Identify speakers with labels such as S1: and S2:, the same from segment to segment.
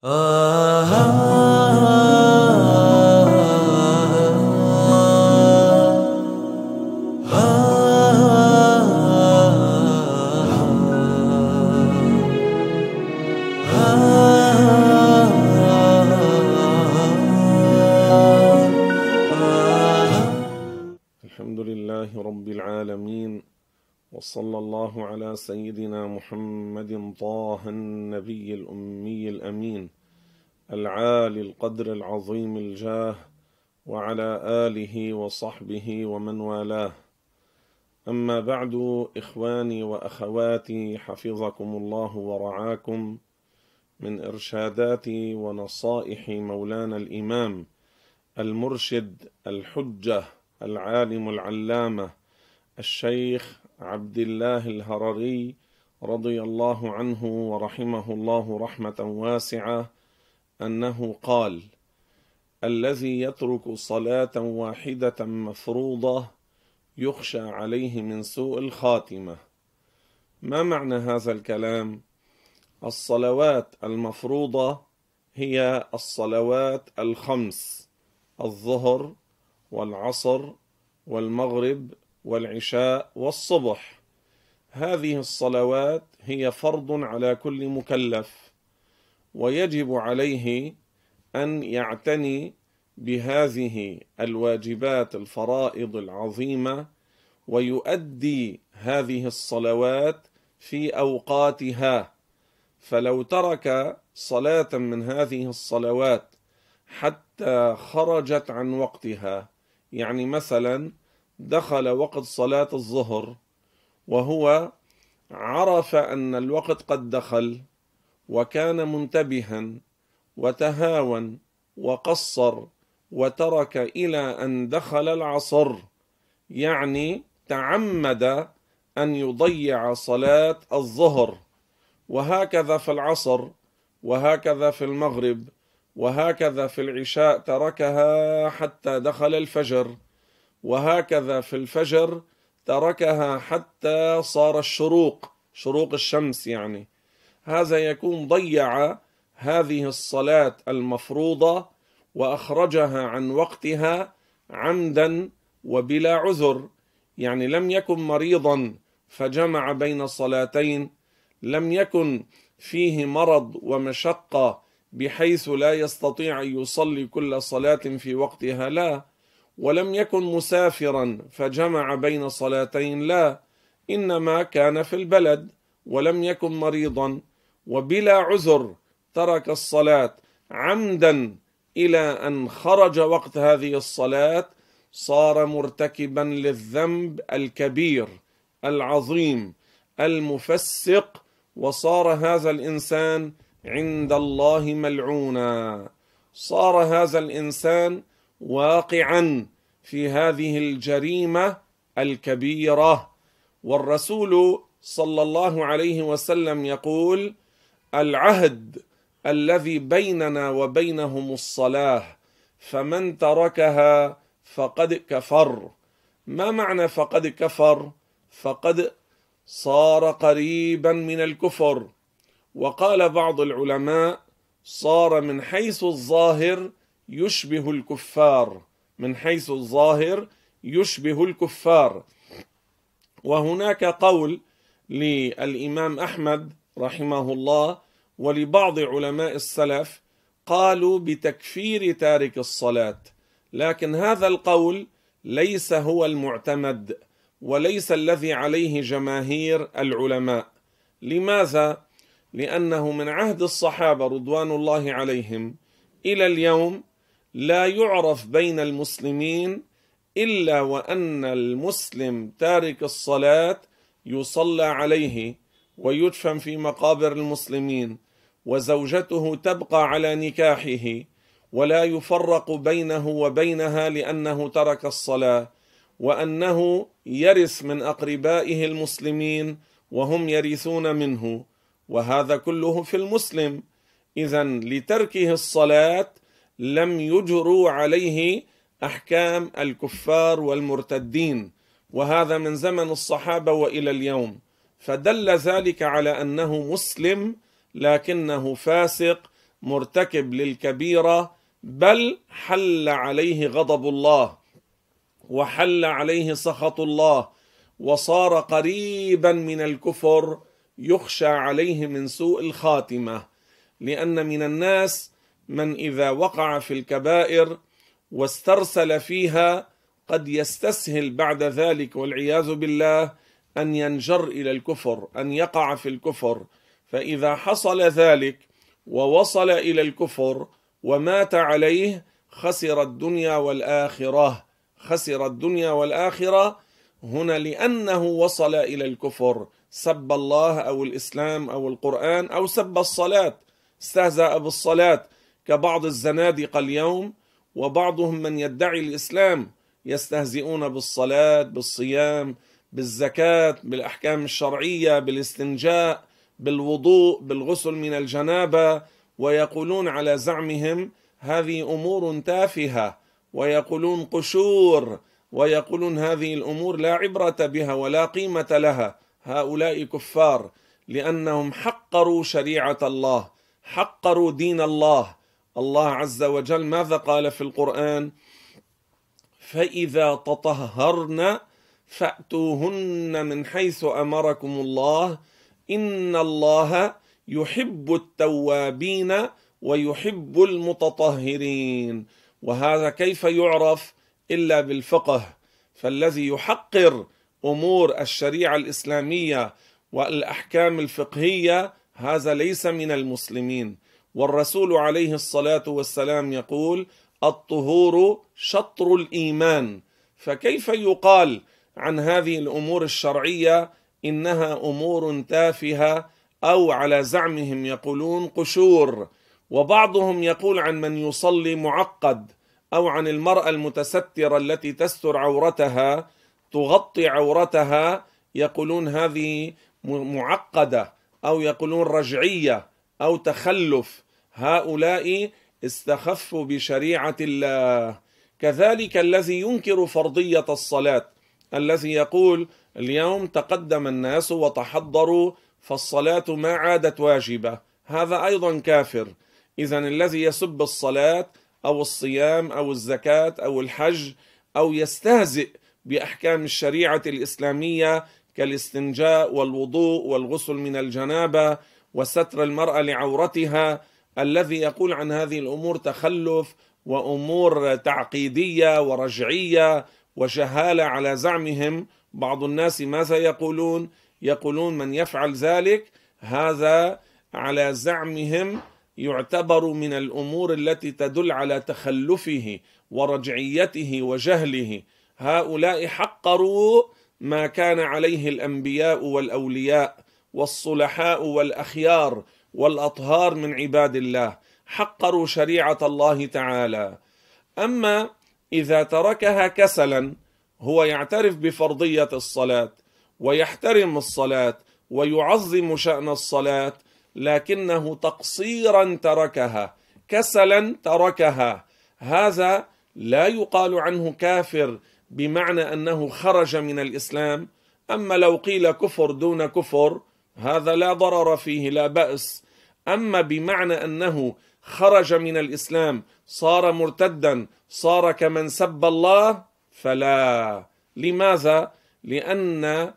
S1: Uh-huh. القدر العظيم الجاه وعلى آله وصحبه ومن والاه. أما بعد إخواني وأخواتي حفظكم الله ورعاكم من إرشادات ونصائح مولانا الإمام المرشد الحجة العالم العلامة الشيخ عبد الله الهرري رضي الله عنه ورحمه الله رحمة واسعة أنه قال: الذي يترك صلاة واحدة مفروضة يخشى عليه من سوء الخاتمة. ما معنى هذا الكلام؟ الصلوات المفروضة هي الصلوات الخمس الظهر والعصر والمغرب والعشاء والصبح هذه الصلوات هي فرض على كل مكلف ويجب عليه أن يعتني بهذه الواجبات الفرائض العظيمة ويؤدي هذه الصلوات في أوقاتها. فلو ترك صلاة من هذه الصلوات حتى خرجت عن وقتها يعني مثلا دخل وقت صلاة الظهر وهو عرف أن الوقت قد دخل وكان منتبها وتهاون وقصر وترك إلى أن دخل العصر يعني تعمد أن يضيع صلاة الظهر. وهكذا في العصر وهكذا في المغرب وهكذا في العشاء تركها حتى دخل الفجر. وهكذا في الفجر تركها حتى صار الشروق شروق الشمس يعني. هذا يكون ضيع هذه الصلاة المفروضة وأخرجها عن وقتها عمدا وبلا عذر. يعني لم يكن مريضا فجمع بين صلاتين لم يكن فيه مرض ومشقة بحيث لا يستطيع أن يصلي كل صلاة في وقتها لا. ولم يكن مسافرا فجمع بين صلاتين لا. إنما كان في البلد ولم يكن مريضا. وبلا عذر ترك الصلاة عمدا إلى أن خرج وقت هذه الصلاة صار مرتكبا للذنب الكبير العظيم المفسق وصار هذا الإنسان عند الله ملعونا. صار هذا الإنسان واقعا في هذه الجريمة الكبيرة. والرسول صلى الله عليه وسلم يقول العهد الذي بيننا وبينهم الصلاة فمن تركها فقد كفر. ما معنى فقد كفر؟ فقد صار قريبا من الكفر. وقال بعض العلماء صار من حيث الظاهر يشبه الكفار من حيث الظاهر يشبه الكفار. وهناك قول للإمام أحمد رحمه الله ولبعض علماء السلف قالوا بتكفير تارك الصلاة. لكن هذا القول ليس هو المعتمد وليس الذي عليه جماهير العلماء. لماذا؟ لأنه من عهد الصحابة رضوان الله عليهم إلى اليوم لا يعرف بين المسلمين إلا وأن المسلم تارك الصلاة يصلى عليه. ويدفن في مقابر المسلمين وزوجته تبقى على نكاحه ولا يفرق بينه وبينها لأنه ترك الصلاة وأنه يرث من أقربائه المسلمين وهم يرثون منه. وهذا كله في المسلم. اذا لتركه الصلاة لم يجروا عليه أحكام الكفار والمرتدين. وهذا من زمن الصحابة وإلى اليوم. فدل ذلك على أنه مسلم لكنه فاسق مرتكب للكبيرة بل حل عليه غضب الله وحل عليه سخط الله وصار قريبا من الكفر يخشى عليه من سوء الخاتمة. لأن من الناس من إذا وقع في الكبائر واسترسل فيها قد يستسهل بعد ذلك والعياذ بالله أن ينجر إلى الكفر أن يقع في الكفر. فإذا حصل ذلك ووصل إلى الكفر ومات عليه خسر الدنيا والآخرة. خسر الدنيا والآخرة هنا لأنه وصل إلى الكفر. سب الله أو الإسلام أو القرآن أو سب الصلاة. استهزأ بالصلاه كبعض الزنادقه اليوم وبعضهم من يدعي الإسلام يستهزئون بالصلاة بالصيام بالزكاة بالأحكام الشرعية بالاستنجاء بالوضوء بالغسل من الجنابة ويقولون على زعمهم هذه أمور تافهة ويقولون قشور ويقولون هذه الأمور لا عبرة بها ولا قيمة لها. هؤلاء كفار لأنهم حقروا شريعة الله حقروا دين الله. الله عز وجل ماذا قال في القرآن؟ فإذا تطهرن فأتوهن من حيث أمركم الله إن الله يحب التوابين ويحب المتطهرين. وهذا كيف يعرف إلا بالفقه؟ فالذي يحقر أمور الشريعة الإسلامية والأحكام الفقهية هذا ليس من المسلمين. والرسول عليه الصلاة والسلام يقول الطهور شطر الإيمان. فكيف يقال عن هذه الأمور الشرعية إنها أمور تافهة أو على زعمهم يقولون قشور. وبعضهم يقول عن من يصلي معقد أو عن المرأة المتسترة التي تستر عورتها تغطي عورتها يقولون هذه معقدة أو يقولون رجعية أو تخلف. هؤلاء استخفوا بشريعة الله. كذلك الذي ينكر فرضية الصلاة. الذي يقول اليوم تقدم الناس وتحضروا فالصلاة ما عادت واجبة. هذا أيضا كافر. اذا الذي يسب الصلاة أو الصيام أو الزكاة أو الحج أو يستهزئ بأحكام الشريعة الإسلامية كالاستنجاء والوضوء والغسل من الجنابة وستر المرأة لعورتها الذي يقول عن هذه الأمور تخلف وأمور تعقيدية ورجعية وجهاله على زعمهم. بعض الناس ماذا يقولون؟ يقولون من يفعل ذلك هذا على زعمهم يعتبر من الأمور التي تدل على تخلفه ورجعيته وجهله. هؤلاء حقروا ما كان عليه الأنبياء والأولياء والصلحاء والأخيار والأطهار من عباد الله. حقروا شريعة الله تعالى. أما إذا تركها كسلا هو يعترف بفرضية الصلاة ويحترم الصلاة ويعظم شأن الصلاة لكنه تقصيرا تركها كسلا تركها. هذا لا يقال عنه كافر بمعنى أنه خرج من الإسلام. أما لو قيل كفر دون كفر هذا لا ضرر فيه لا بأس. أما بمعنى أنه خرج من الإسلام صار مرتدا صار كمن سب الله؟ فلا. لماذا؟ لأن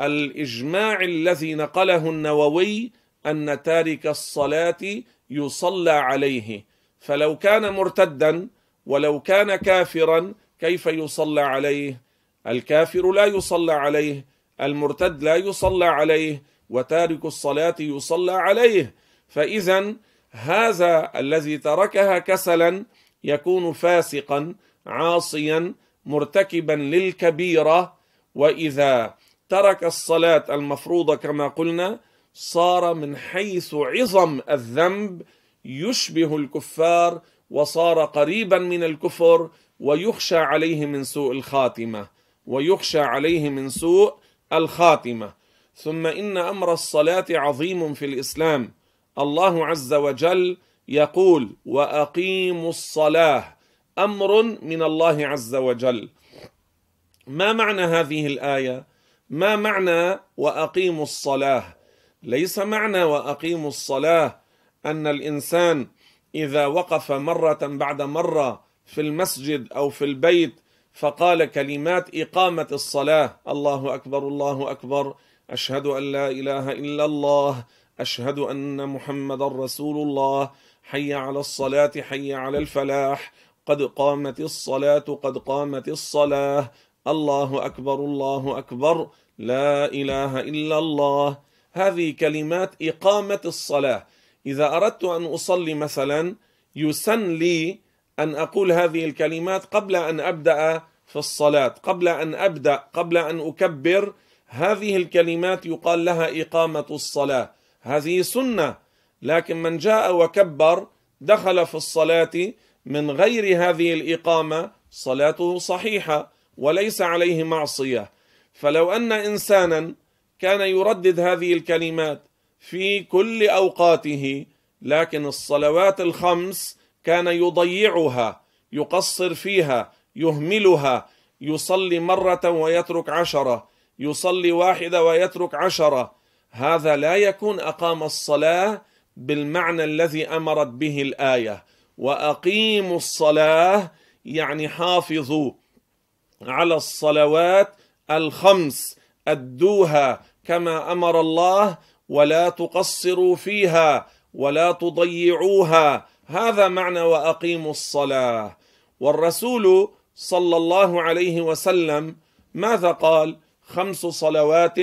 S1: الإجماع الذي نقله النووي أن تارك الصلاة يصلى عليه. فلو كان مرتدا ولو كان كافرا كيف يصلى عليه؟ الكافر لا يصلى عليه المرتد لا يصلى عليه وتارك الصلاة يصلى عليه. فاذا هذا الذي تركها كسلا يكون فاسقا عاصيا مرتكبا للكبيرة. وإذا ترك الصلاة المفروضة كما قلنا صار من حيث عظم الذنب يشبه الكفار وصار قريبا من الكفر ويخشى عليه من سوء الخاتمة ويخشى عليه من سوء الخاتمة. ثم إن أمر الصلاة عظيم في الإسلام. الله عز وجل يقول وأقيموا الصلاة أمر من الله عز وجل. ما معنى هذه الآية؟ ما معنى وأقيموا الصلاة؟ ليس معنى وأقيموا الصلاة أن الإنسان إذا وقف مرة بعد مرة في المسجد أو في البيت فقال كلمات إقامة الصلاة الله أكبر الله أكبر أشهد أن لا إله إلا الله أشهد أن محمدا رسول الله حي على الصلاة حي على الفلاح. قد قامت الصلاة قد قامت الصلاة. الله أكبر الله أكبر. لا إله إلا الله. هذه كلمات إقامة الصلاة. إذا أردت أن أصلي مثلا يسن لي أن أقول هذه الكلمات قبل أن أبدأ في الصلاة قبل أن أبدأ قبل أن أكبر. هذه الكلمات يقال لها إقامة الصلاة. هذه سنة لكن من جاء وكبر دخل في الصلاة من غير هذه الإقامة صلاته صحيحة وليس عليه معصية. فلو أن إنسانا كان يردد هذه الكلمات في كل أوقاته لكن الصلوات الخمس كان يضيعها يقصر فيها يهملها يصلي مرة ويترك عشرة يصلي واحدة ويترك عشرة هذا لا يكون أقام الصلاة بالمعنى الذي أمرت به الآية. وأقيموا الصلاة يعني حافظوا على الصلوات الخمس أدوها كما أمر الله ولا تقصروا فيها ولا تضيعوها. هذا معنى وأقيموا الصلاة. والرسول صلى الله عليه وسلم ماذا قال؟ خمس صلوات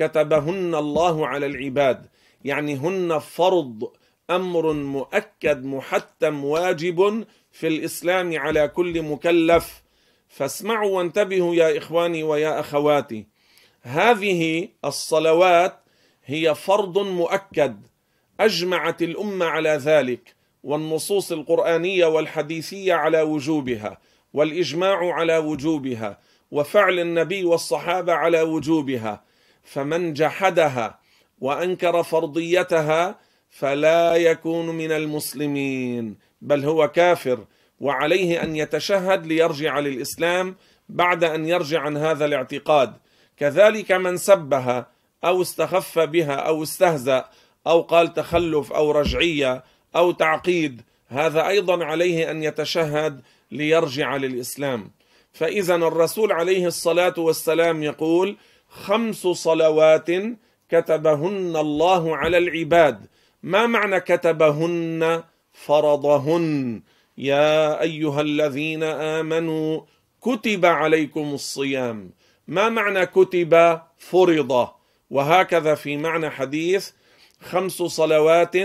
S1: كتبهن الله على العباد. يعني هن فرض أمر مؤكد محتم واجب في الإسلام على كل مكلف. فاسمعوا وانتبهوا يا إخواني ويا أخواتي. هذه الصلوات هي فرض مؤكد. أجمعت الأمة على ذلك. والنصوص القرآنية والحديثية على وجوبها. والإجماع على وجوبها. وفعل النبي والصحابة على وجوبها. فمن جحدها وأنكر فرضيتها فلا يكون من المسلمين بل هو كافر وعليه أن يتشهد ليرجع للإسلام بعد أن يرجع عن هذا الاعتقاد. كذلك من سبها أو استخف بها أو استهزأ أو قال تخلف أو رجعية أو تعقيد هذا أيضا عليه أن يتشهد ليرجع للإسلام. فاذا الرسول عليه الصلاة والسلام يقول خمس صلوات كتبهن الله على العباد. ما معنى كتبهن؟ فرضهن. يا أيها الذين آمنوا كتب عليكم الصيام. ما معنى كتب؟ فرض. وهكذا في معنى حديث خمس صلوات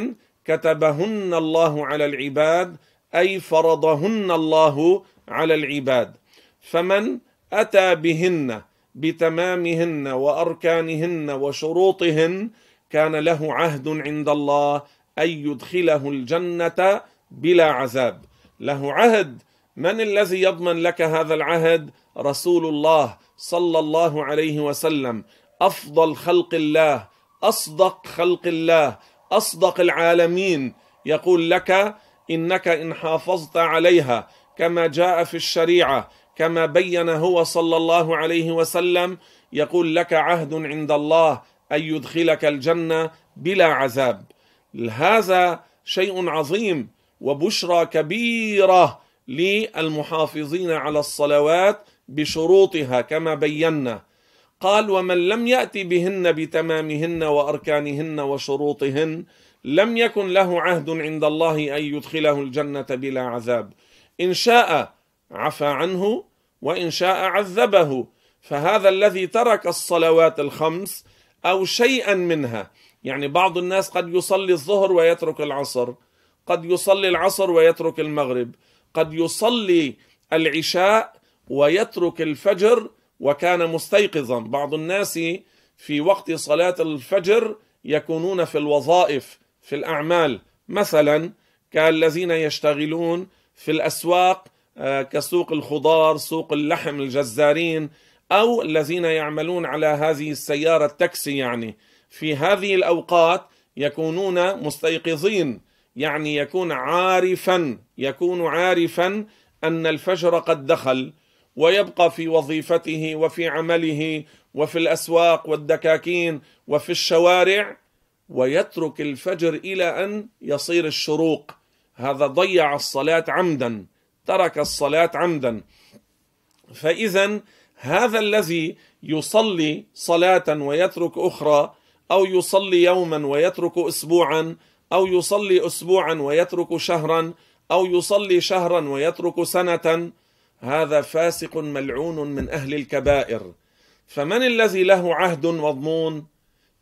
S1: كتبهن الله على العباد أي فرضهن الله على العباد. فمن أتى بهن بتمامهن وأركانهن وشروطهن كان له عهد عند الله أن يدخله الجنة بلا عذاب. له عهد. من الذي يضمن لك هذا العهد؟ رسول الله صلى الله عليه وسلم. أفضل خلق الله أصدق خلق الله أصدق العالمين. يقول لك إنك إن حافظت عليها كما جاء في الشريعة. كما بين هو صلى الله عليه وسلم يقول لك عهد عند الله أن يدخلك الجنة بلا عذاب. هذا شيء عظيم وبشرى كبيرة للمحافظين على الصلوات بشروطها كما بينا. قال ومن لم يأتي بهن بتمامهن وأركانهن وشروطهن لم يكن له عهد عند الله أن يدخله الجنة بلا عذاب. إن شاء عفى عنه وإن شاء عذبه. فهذا الذي ترك الصلوات الخمس أو شيئا منها. يعني بعض الناس قد يصلي الظهر ويترك العصر قد يصلي العصر ويترك المغرب قد يصلي العشاء ويترك الفجر وكان مستيقظا. بعض الناس في وقت صلاة الفجر يكونون في الوظائف في الأعمال. مثلا كالذين يشتغلون في الأسواق كسوق الخضار سوق اللحم الجزارين أو الذين يعملون على هذه السيارة التاكسي يعني. في هذه الأوقات يكونون مستيقظين يعني يكون عارفا يكون عارفا أن الفجر قد دخل ويبقى في وظيفته وفي عمله وفي الأسواق والدكاكين وفي الشوارع ويترك الفجر إلى أن يصير الشروق. هذا ضيع الصلاة عمدا. ترك الصلاة عمدا. فإذا هذا الذي يصلي صلاة ويترك أخرى أو يصلي يوما ويترك أسبوعا أو يصلي أسبوعا ويترك شهرا أو يصلي شهرا ويترك سنة هذا فاسق ملعون من أهل الكبائر. فمن الذي له عهد مضمون؟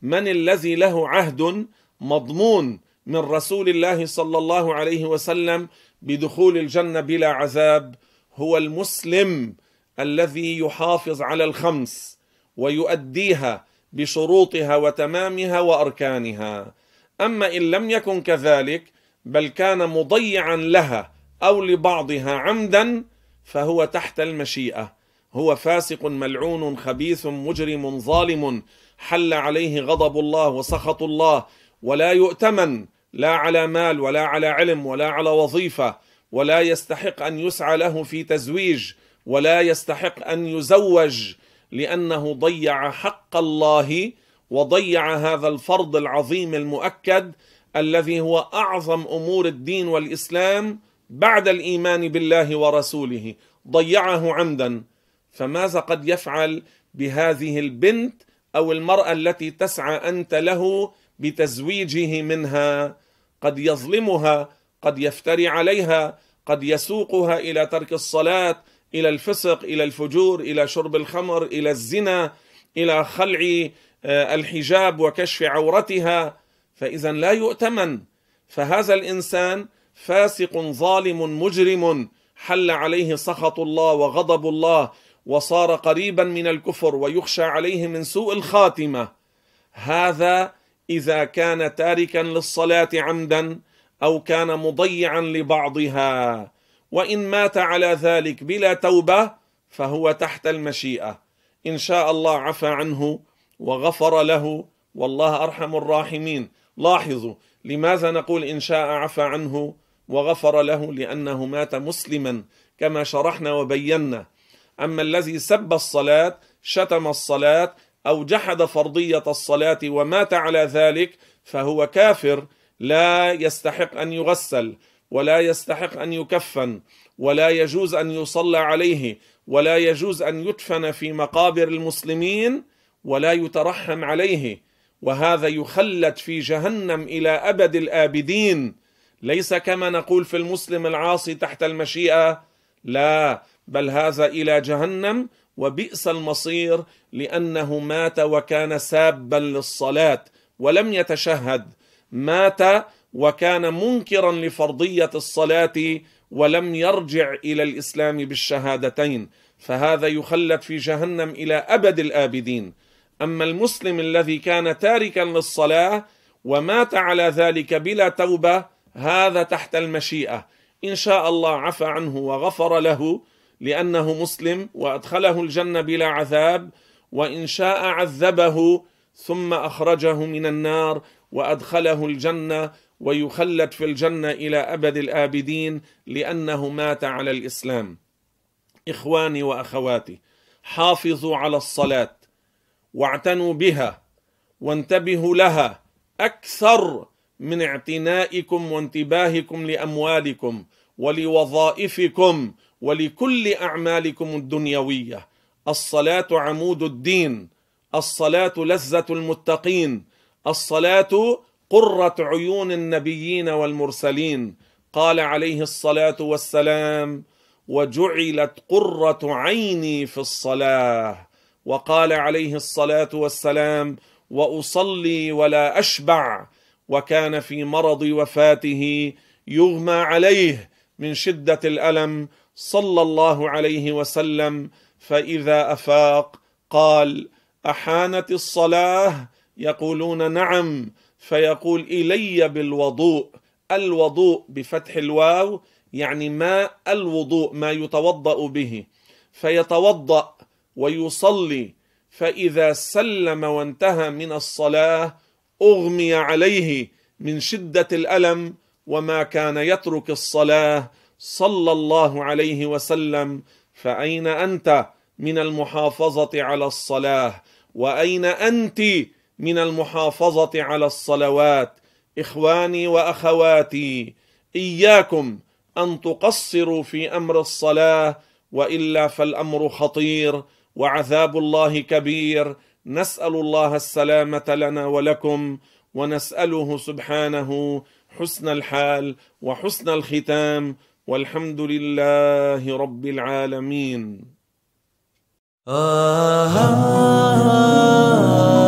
S1: من الذي له عهد مضمون من رسول الله صلى الله عليه وسلم بدخول الجنة بلا عذاب هو المسلم الذي يحافظ على الخمس ويؤديها بشروطها وتمامها وأركانها. أما إن لم يكن كذلك بل كان مضيعا لها أو لبعضها عمدا فهو تحت المشيئة. هو فاسق ملعون خبيث مجرم ظالم حل عليه غضب الله وسخط الله ولا يؤتمن لا على مال ولا على علم ولا على وظيفة ولا يستحق أن يسعى له في تزويج ولا يستحق أن يزوج لأنه ضيع حق الله وضيع هذا الفرض العظيم المؤكد الذي هو أعظم أمور الدين والإسلام بعد الإيمان بالله ورسوله. ضيعه عمدا. فماذا قد يفعل بهذه البنت أو المرأة التي تسعى أنت له بتزويجه منها؟ قد يظلمها قد يفتري عليها قد يسوقها إلى ترك الصلاة إلى الفسق إلى الفجور إلى شرب الخمر إلى الزنا إلى خلع آه، الحجاب وكشف عورتها. فإذا لا يؤتمن. فهذا الإنسان فاسق ظالم مجرم. حل عليه سخط الله وغضب الله وصار قريبا من الكفر ويخشى عليه من سوء الخاتمة. هذا إذا كان تاركا للصلاة عمدا أو كان مضيعا لبعضها وإن مات على ذلك بلا توبة فهو تحت المشيئة. إن شاء الله عفى عنه وغفر له والله أرحم الراحمين. لاحظوا لماذا نقول إن شاء عفى عنه وغفر له؟ لأنه مات مسلما كما شرحنا وبينا. أما الذي سب الصلاة شتم الصلاة أو جحد فرضية الصلاة ومات على ذلك فهو كافر لا يستحق أن يغسل ولا يستحق أن يكفن ولا يجوز أن يصلى عليه ولا يجوز أن يدفن في مقابر المسلمين ولا يترحم عليه. وهذا يخلد في جهنم إلى أبد الآبدين. ليس كما نقول في المسلم العاصي تحت المشيئة لا بل هذا إلى جهنم وبئس المصير لأنه مات وكان سابا للصلاة ولم يتشهد. مات وكان منكرا لفرضية الصلاة ولم يرجع إلى الإسلام بالشهادتين. فهذا يخلد في جهنم إلى أبد الآبدين. أما المسلم الذي كان تاركا للصلاة ومات على ذلك بلا توبة هذا تحت المشيئة. إن شاء الله عفى عنه وغفر له. لأنه مسلم وأدخله الجنة بلا عذاب وإن شاء عذبه ثم أخرجه من النار وأدخله الجنة ويخلد في الجنة إلى أبد الآبدين لأنه مات على الإسلام. إخواني وأخواتي حافظوا على الصلاة واعتنوا بها وانتبهوا لها أكثر من اعتنائكم وانتباهكم لأموالكم ولوظائفكم ولكل أعمالكم الدنيوية. الصلاة عمود الدين الصلاة لذة المتقين الصلاة قرة عيون النبيين والمرسلين. قال عليه الصلاة والسلام وجعلت قرة عيني في الصلاة. وقال عليه الصلاة والسلام وأصلي ولا أشبع. وكان في مرض وفاته يغمى عليه من شدة الألم صلى الله عليه وسلم فإذا أفاق قال أحانت الصلاة؟ يقولون نعم. فيقول إلي بالوضوء. الوضوء بفتح الواو يعني ما الوضوء ما يتوضأ به. فيتوضأ ويصلي. فإذا سلم وانتهى من الصلاة أغمي عليه من شدة الألم وما كان يترك الصلاة. صلى الله عليه وسلم فأين أنت من المحافظة على الصلاة؟ وأين أنت من المحافظة على الصلوات؟ إخواني وأخواتي إياكم أن تقصروا في أمر الصلاة وإلا فالأمر خطير وعذاب الله كبير. نسأل الله السلامة لنا ولكم ونسأله سبحانه حسن الحال وحسن الختام. والحمد لله رب العالمين. آه, آه،, آه.